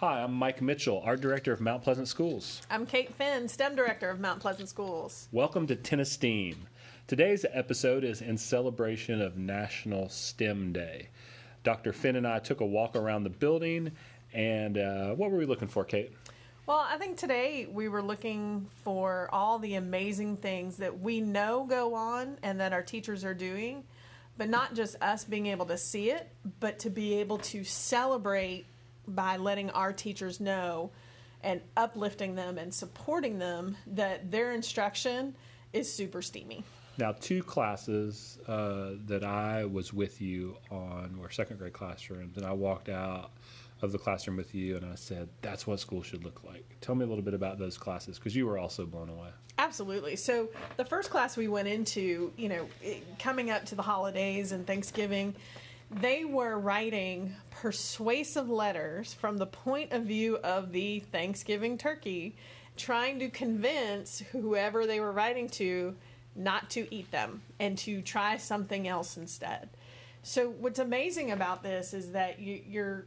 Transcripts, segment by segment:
Hi, I'm Mike Mitchell, Art Director of Mount Pleasant Schools. I'm Kate Finn, STEM Director of Mount Pleasant Schools. Welcome to Tennis Steam. Today's episode is in celebration of National STEM Day. Dr. Finn and I took a walk around the building, and uh, what were we looking for, Kate? Well, I think today we were looking for all the amazing things that we know go on and that our teachers are doing, but not just us being able to see it, but to be able to celebrate by letting our teachers know and uplifting them and supporting them that their instruction is super steamy. Now, two classes uh, that I was with you on were second grade classrooms, and I walked out of the classroom with you and I said, that's what school should look like. Tell me a little bit about those classes because you were also blown away. Absolutely. So, the first class we went into, you know, coming up to the holidays and Thanksgiving, they were writing persuasive letters from the point of view of the Thanksgiving turkey, trying to convince whoever they were writing to not to eat them and to try something else instead. So, what's amazing about this is that you, are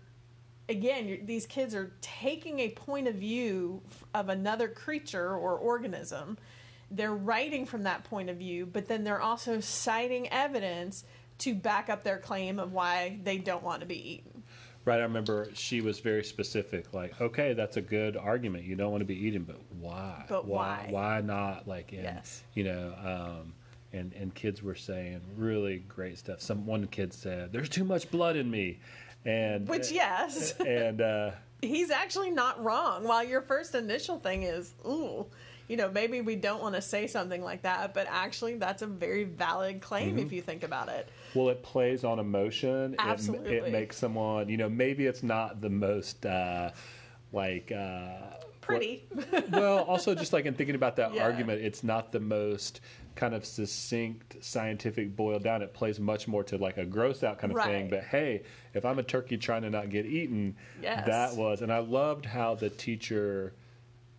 again, you're, these kids are taking a point of view of another creature or organism. They're writing from that point of view, but then they're also citing evidence to back up their claim of why they don't want to be eaten. Right, I remember she was very specific. Like, okay, that's a good argument. You don't want to be eaten, but why? But why? Why, why not? Like, and, yes. you know, um, and and kids were saying really great stuff. Some one kid said, "There's too much blood in me," and which yes, and uh, he's actually not wrong. While your first initial thing is, ooh, you know, maybe we don't want to say something like that, but actually, that's a very valid claim mm-hmm. if you think about it. Well, it plays on emotion. Absolutely. It, it makes someone, you know, maybe it's not the most uh, like. Uh, Pretty. What, well, also just like in thinking about that yeah. argument, it's not the most kind of succinct, scientific, boiled down. It plays much more to like a gross out kind of right. thing. But hey, if I'm a turkey trying to not get eaten, yes. that was, and I loved how the teacher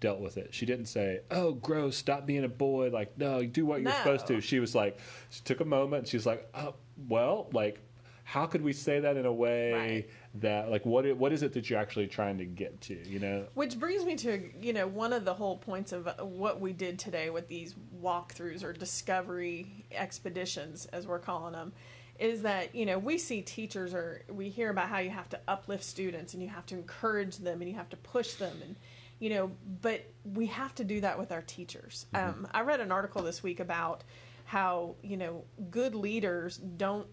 dealt with it. She didn't say, "Oh, gross, stop being a boy." Like, no, do what you're supposed to. She was like, she took a moment. she's like, "Oh, well, like, how could we say that in a way right. that, like, what what is it that you're actually trying to get to?" You know. Which brings me to you know one of the whole points of what we did today with these walkthroughs or discovery expeditions, as we're calling them is that you know we see teachers or we hear about how you have to uplift students and you have to encourage them and you have to push them and you know, but we have to do that with our teachers. Mm-hmm. Um, I read an article this week about how, you know, good leaders don't,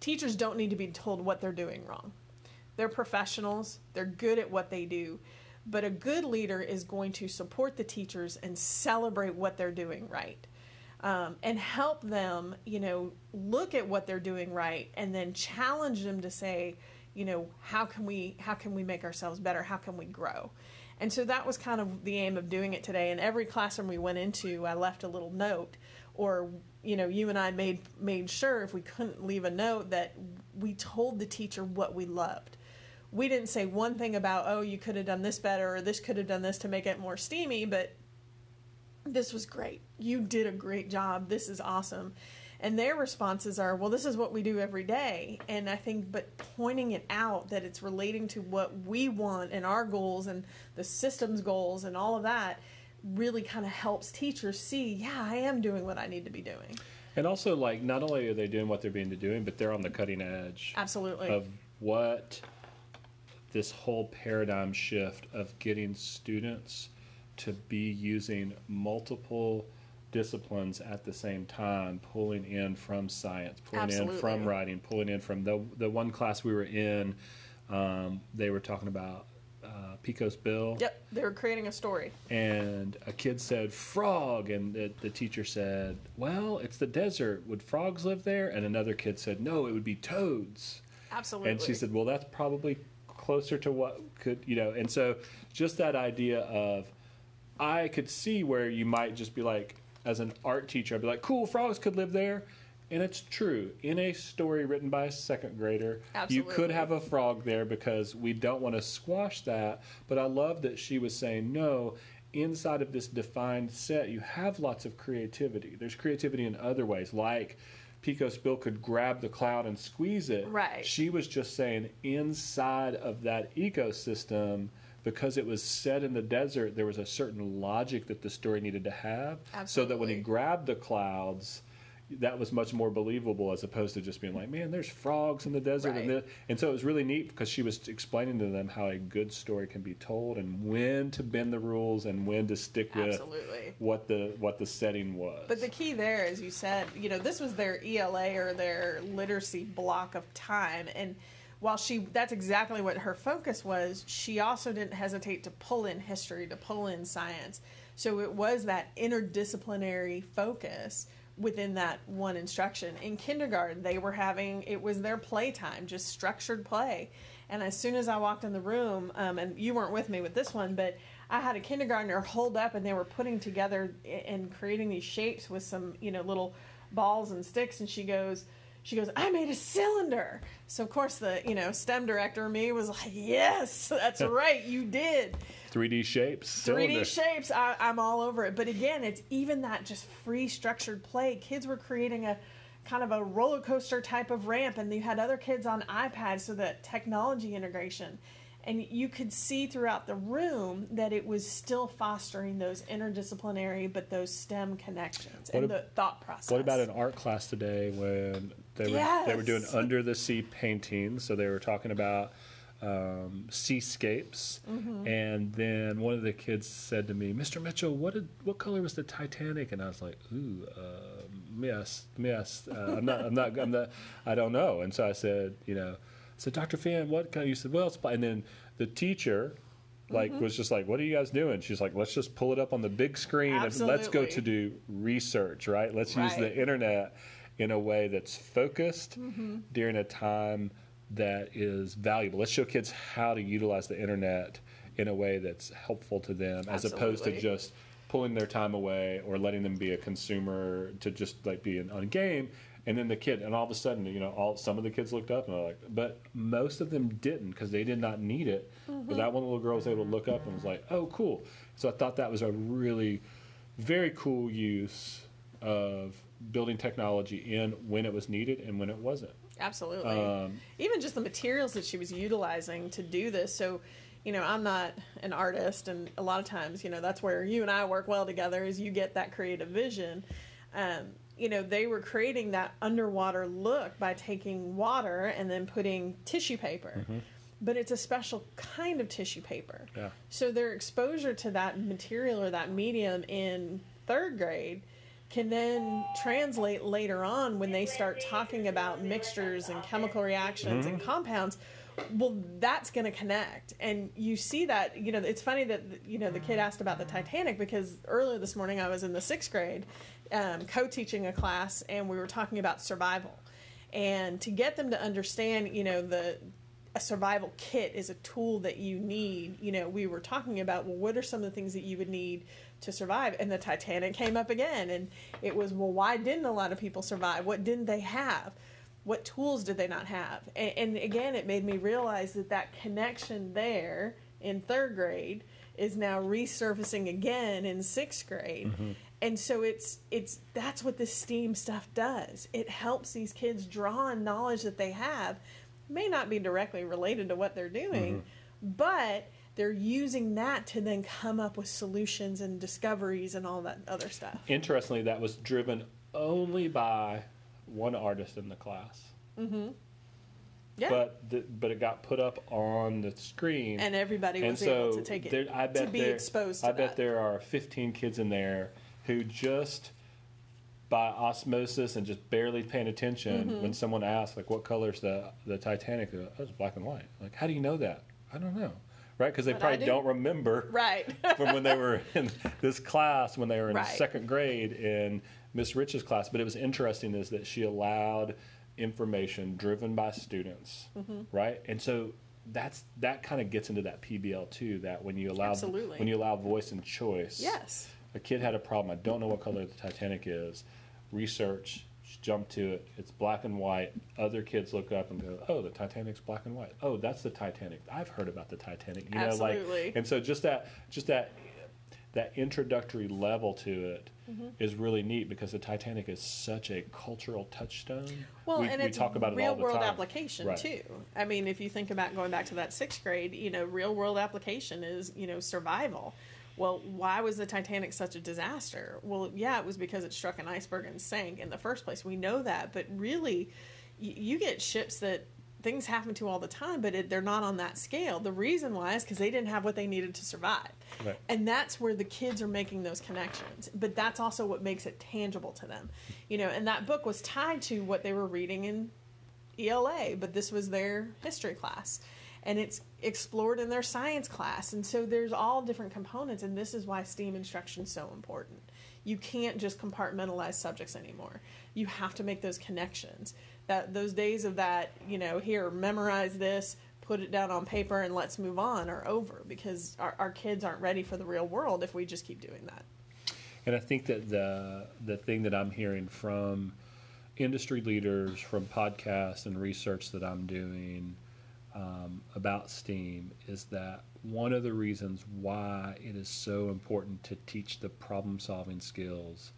teachers don't need to be told what they're doing wrong. They're professionals, they're good at what they do. But a good leader is going to support the teachers and celebrate what they're doing right. Um, and help them, you know, look at what they're doing right and then challenge them to say, you know, how can we how can we make ourselves better? How can we grow? And so that was kind of the aim of doing it today. And every classroom we went into, I left a little note, or you know, you and I made made sure if we couldn't leave a note that we told the teacher what we loved. We didn't say one thing about, oh, you could have done this better, or this could have done this to make it more steamy, but this was great. You did a great job. This is awesome and their responses are well this is what we do every day and i think but pointing it out that it's relating to what we want and our goals and the system's goals and all of that really kind of helps teachers see yeah i am doing what i need to be doing and also like not only are they doing what they're being doing but they're on the cutting edge absolutely of what this whole paradigm shift of getting students to be using multiple disciplines at the same time, pulling in from science, pulling Absolutely. in from writing, pulling in from the the one class we were in. Um, they were talking about Pecos Bill. Yep, they were creating a story. And a kid said frog, and the, the teacher said, "Well, it's the desert. Would frogs live there?" And another kid said, "No, it would be toads." Absolutely. And she said, "Well, that's probably closer to what could you know." And so, just that idea of, I could see where you might just be like, as an art teacher, I'd be like, cool, frogs could live there. And it's true. In a story written by a second grader, Absolutely. you could have a frog there because we don't want to squash that. But I love that she was saying, no, inside of this defined set, you have lots of creativity. There's creativity in other ways, like Pecos Bill could grab the cloud and squeeze it. Right. She was just saying inside of that ecosystem, because it was set in the desert, there was a certain logic that the story needed to have. So that when he grabbed the clouds, that was much more believable as opposed to just being like, man, there's frogs in the desert. And, Right. the, and so it was really neat because she was explaining to them how a good story can be told and when to bend the rules and when to stick with Absolutely. what the what the setting was. But the key there, as you said, you know, this was their ELA or their literacy block of time. And while she, that's exactly what her focus was, she also didn't hesitate to pull in history, to pull in science. So it was that interdisciplinary focus within that one instruction. In kindergarten, they were having, it was their playtime, just structured play. And as soon as I walked in the room, um, and you weren't with me with this one, but I had a kindergartner hold up and they were putting together and creating these shapes with some, you know, little balls and sticks. And she goes, she goes, I made a cylinder. So of course the, you know, STEM director me was like, yes, that's right, you did. 3D shapes. 3D cylinder. shapes, I, I'm all over it. But again, it's even that just free structured play. Kids were creating a kind of a roller coaster type of ramp, and you had other kids on iPads, so that technology integration. And you could see throughout the room that it was still fostering those interdisciplinary, but those STEM connections What and ab- the thought process. What about an art class today when they were they were doing under the sea paintings? So they were talking about um, seascapes, Mm-hmm. and then one of the kids said to me, "Mr. Mitchell, what did what color was the Titanic?" And I was like, "Ooh, um, yes, yes. Uh, I'm not, I'm not, I'm not, I don't know." And so I said, you know, said, "Dr. Finn, what color?" You said, "Well, it's," and then the teacher. Like Mm-hmm. was just like, what are you guys doing? She's like, let's just pull it up on the big screen and let's go to do research, right? Let's use the internet in a way that's focused Mm-hmm. during a time that is valuable. Let's show kids how to utilize the internet in a way that's helpful to them as opposed to just pulling their time away or letting them be a consumer to just like be in, on a game and then the kid and all of a sudden you know all some of the kids looked up and were like but most of them didn't because they did not need it but that one little girl was able to look up and was like oh cool so i thought that was a really very cool use of building technology in when it was needed and when it wasn't Absolutely. Um, Even just the materials that she was utilizing to do this. So, you know, I'm not an artist, and a lot of times, you know, that's where you and I work well together. Is you get that creative vision. Um, you know, they were creating that underwater look by taking water and then putting tissue paper. But it's a special kind of tissue paper. Yeah. So their exposure to that material or that medium in third grade can then translate later on when they start talking about mixtures and chemical reactions and compounds well that's going to connect and you see that you know it's funny that you know the kid asked about the titanic because earlier this morning i was in the sixth grade um, co-teaching a class and we were talking about survival and to get them to understand you know the a survival kit is a tool that you need. You know, we were talking about, well, what are some of the things that you would need to survive? And the Titanic came up again. And it was, well, why didn't a lot of people survive? What didn't they have? What tools did they not have? And, and again, it made me realize that that connection there in third grade is now resurfacing again in sixth grade. Mm-hmm. And so it's it's that's what this STEAM stuff does. It helps these kids draw on knowledge that they have may not be directly related to what they're doing, mm-hmm. but they're using that to then come up with solutions and discoveries and all that other stuff. interestingly that was driven only by one artist in the class Yeah. but the, but it got put up on the screen and everybody and was so able to take it there, I bet to be there, exposed to I bet that. there are 15 kids in there who just by osmosis and just barely paying attention Mm-hmm. when someone asks like what color's the the Titanic oh, it's black and white like how do you know that I don't know right because they But probably do. don't remember Right. from when they were in this class when they were in Right. second grade in Miss Rich's class. But it was interesting is that she allowed information driven by students, Mm-hmm. right? And so that's that kind of gets into that PBL too. That when you allow Absolutely. when you allow voice and choice, yes. a kid had a problem. I don't know what color the Titanic is. Research, jump to it. It's black and white. Other kids look up and go, "Oh, the Titanic's black and white. Oh, that's the Titanic. I've heard about the Titanic." You know, Absolutely. like, and so just that, just that, that introductory level to it is Mm-hmm. really neat because the Titanic is such a cultural touchstone. Well, we, and we it's talk about it real the world time. application Right. too. I mean, if you think about going back to that sixth grade, you know, real world application is you know survival. Well, why was the Titanic such a disaster? Well, yeah, it was because it struck an iceberg and sank in the first place. We know that, but really, y- you get ships that things happen to all the time, but it, they're not on that scale. The reason why is because they didn't have what they needed to survive. Right. And that's where the kids are making those connections. But that's also what makes it tangible to them. You know, and that book was tied to what they were reading in ELA, but this was their history class. And it's explored in their science class. And so there's all different components. And this is why STEAM instruction is so important. You can't just compartmentalize subjects anymore. You have to make those connections. That those days of that, you know, here, memorize this, put it down on paper, and let's move on are over because our, our kids aren't ready for the real world if we just keep doing that. And I think that the the thing that I'm hearing from industry leaders, from podcasts and research that I'm doing um, about STEAM is that one of the reasons why it is so important to teach the problem solving skills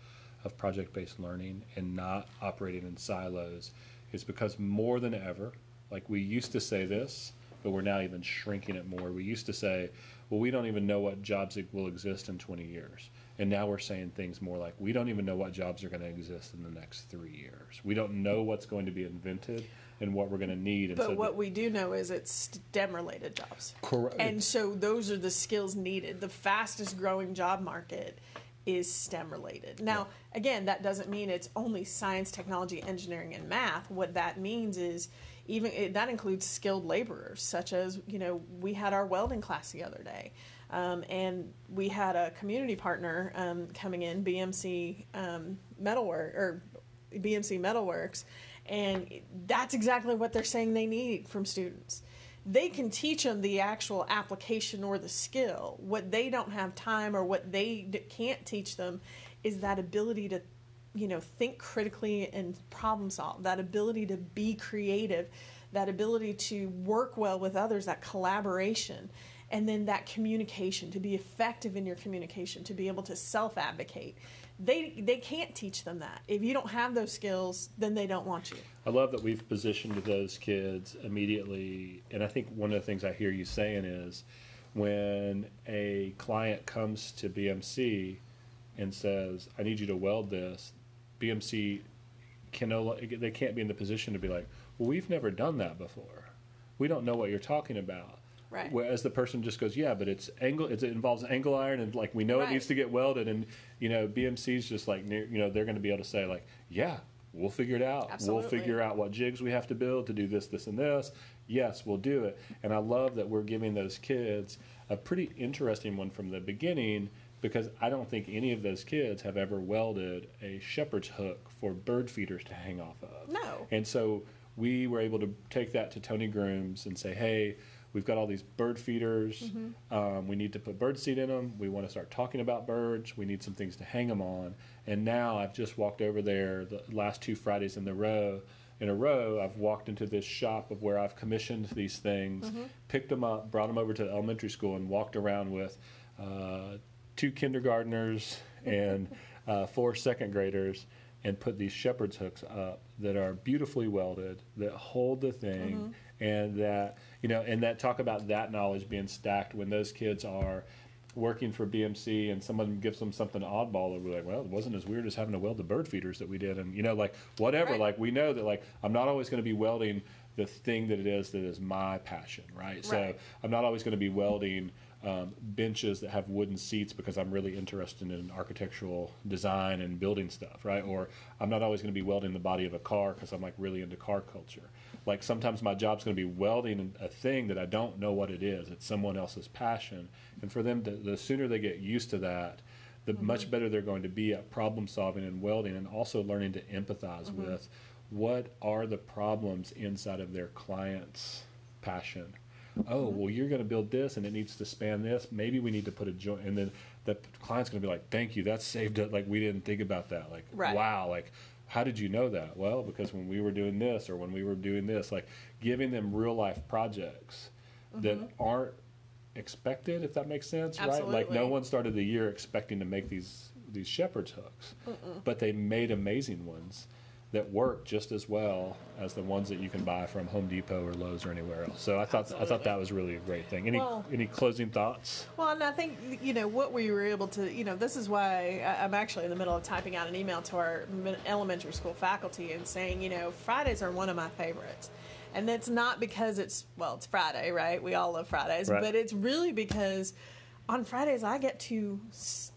of project based learning and not operating in silos is because more than ever, like we used to say this, but we're now even shrinking it more. We used to say, well, we don't even know what jobs will exist in 20 years. And now we're saying things more like, we don't even know what jobs are going to exist in the next three years. We don't know what's going to be invented and what we're going to need. And But so what we do know is it's STEM related jobs. Correct. And so those are the skills needed. The fastest growing job market is STEM related. Now, again, that doesn't mean it's only science, technology, engineering, and math. What that means is even it, that includes skilled laborers, such as you know we had our welding class the other day, um, and we had a community partner um, coming in, BMC um, Metalwork or BMC Metalworks, and that's exactly what they're saying they need from students they can teach them the actual application or the skill. What they don't have time or what they d- can't teach them is that ability to, you know, think critically and problem solve, that ability to be creative, that ability to work well with others, that collaboration, and then that communication, to be effective in your communication, to be able to self advocate. They, they can't teach them that. If you don't have those skills, then they don't want you. I love that we've positioned those kids immediately. And I think one of the things I hear you saying is when a client comes to BMC and says, I need you to weld this, BMC can no, they can't be in the position to be like, well, we've never done that before. We don't know what you're talking about. Right. Whereas the person just goes, yeah, but it's angle, it's, it involves angle iron, and like we know Right. it needs to get welded, and you know BMC's just like, near, you know, they're going to be able to say like, yeah, we'll figure it out. Absolutely. We'll figure out what jigs we have to build to do this, this, and this. Yes, we'll do it. And I love that we're giving those kids a pretty interesting one from the beginning because I don't think any of those kids have ever welded a shepherd's hook for bird feeders to hang off of. No. And so we were able to take that to Tony Grooms and say, hey, we've got all these bird feeders. Mm-hmm. Um, we need to put bird seed in them. We want to start talking about birds. We need some things to hang them on. And now I've just walked over there the last two Fridays in the row. In a row, I've walked into this shop of where I've commissioned these things, Mm-hmm. picked them up, brought them over to the elementary school, and walked around with uh, two kindergartners and uh, four second graders and put these shepherd's hooks up that are beautifully welded that hold the thing and that you know and that talk about that knowledge being stacked when those kids are working for BMC and someone gives them something oddball and we're like well it wasn't as weird as having to weld the bird feeders that we did and you know like whatever Right. like we know that like I'm not always going to be welding the thing that it is that is my passion right, so I'm not always going to be welding um, benches that have wooden seats because I'm really interested in architectural design and building stuff, right? Or I'm not always going to be welding the body of a car because I'm like really into car culture. Like sometimes my job's going to be welding a thing that I don't know what it is. It's someone else's passion, and for them, to, the sooner they get used to that, the much better they're going to be at problem solving and welding, and also learning to empathize with what are the problems inside of their client's passion oh well you're going to build this and it needs to span this. Maybe we need to put a joint and then the client's going to be like thank you that saved it. Like we didn't think about that. Like Right. wow like how did you know that? Well because when we were doing this or when we were doing this like giving them real life projects that mm-hmm. aren't expected, if that makes sense, right? Like no one started the year expecting to make these these shepherd's hooks, but they made amazing ones that work just as well as the ones that you can buy from Home Depot or Lowe's or anywhere else. So I thought I thought that was really a great thing. Any Well- any closing thoughts? Well, and I think you know what we were able to. You know, this is why I'm actually in the middle of typing out an email to our elementary school faculty and saying, you know, Fridays are one of my favorites, and that's not because it's well, it's Friday, right? We all love Fridays, Right. but it's really because on Fridays I get to s-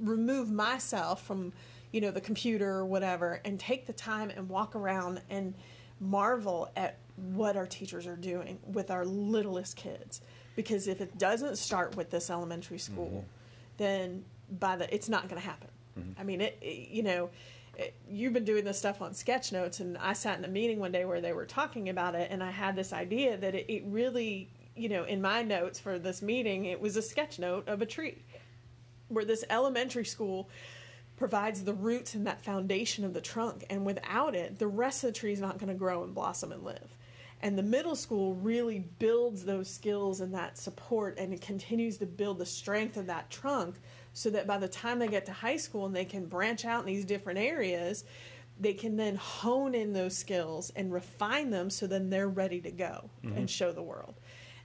remove myself from you know the computer or whatever and take the time and walk around and marvel at what our teachers are doing with our littlest kids. Because if it doesn't start with this elementary mm-hmm. school then by the it's not going to happen mm-hmm. i mean it, it- you know you've been doing this stuff on sketch notes and i sat in a meeting one day where they were talking about it and i had this idea that it, it really you know in my notes for this meeting it was a sketch note of a tree where this elementary school provides the roots and that foundation of the trunk and without it the rest of the tree is not going to grow and blossom and live. And the middle school really builds those skills and that support and it continues to build the strength of that trunk so that by the time they get to high school and they can branch out in these different areas they can then hone in those skills and refine them so then they're ready to go mm-hmm. and show the world.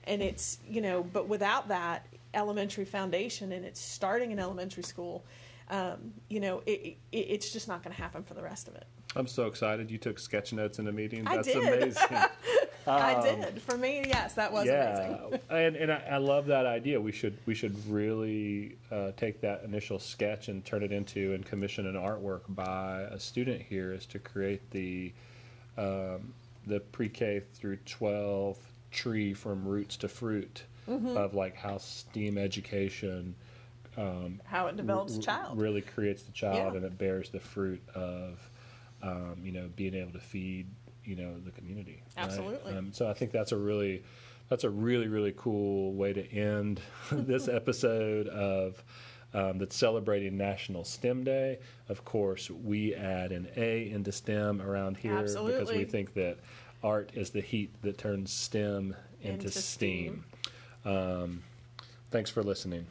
And it's you know but without that elementary foundation and it's starting in elementary school um, you know it, it, it's just not going to happen for the rest of it I'm so excited you took sketch notes in a meeting. I That's did. amazing. i did for me yes that was amazing Um, yeah, and and I, I love that idea. We should we should really uh, take that initial sketch and turn it into and commission an artwork by a student here is to create the um, the pre-K through 12 tree from roots to fruit Mm-hmm. of like how STEAM education how it develops a child really creates the child Yeah. and it bears the fruit of um, you know being able to feed you know the community right? Absolutely. um, so i think that's a really that's a really really cool way to end this episode of um, that's celebrating national stem day of course we add an a into stem around here because we think that art is the heat that turns stem into, Into steam steam. um, thanks for listening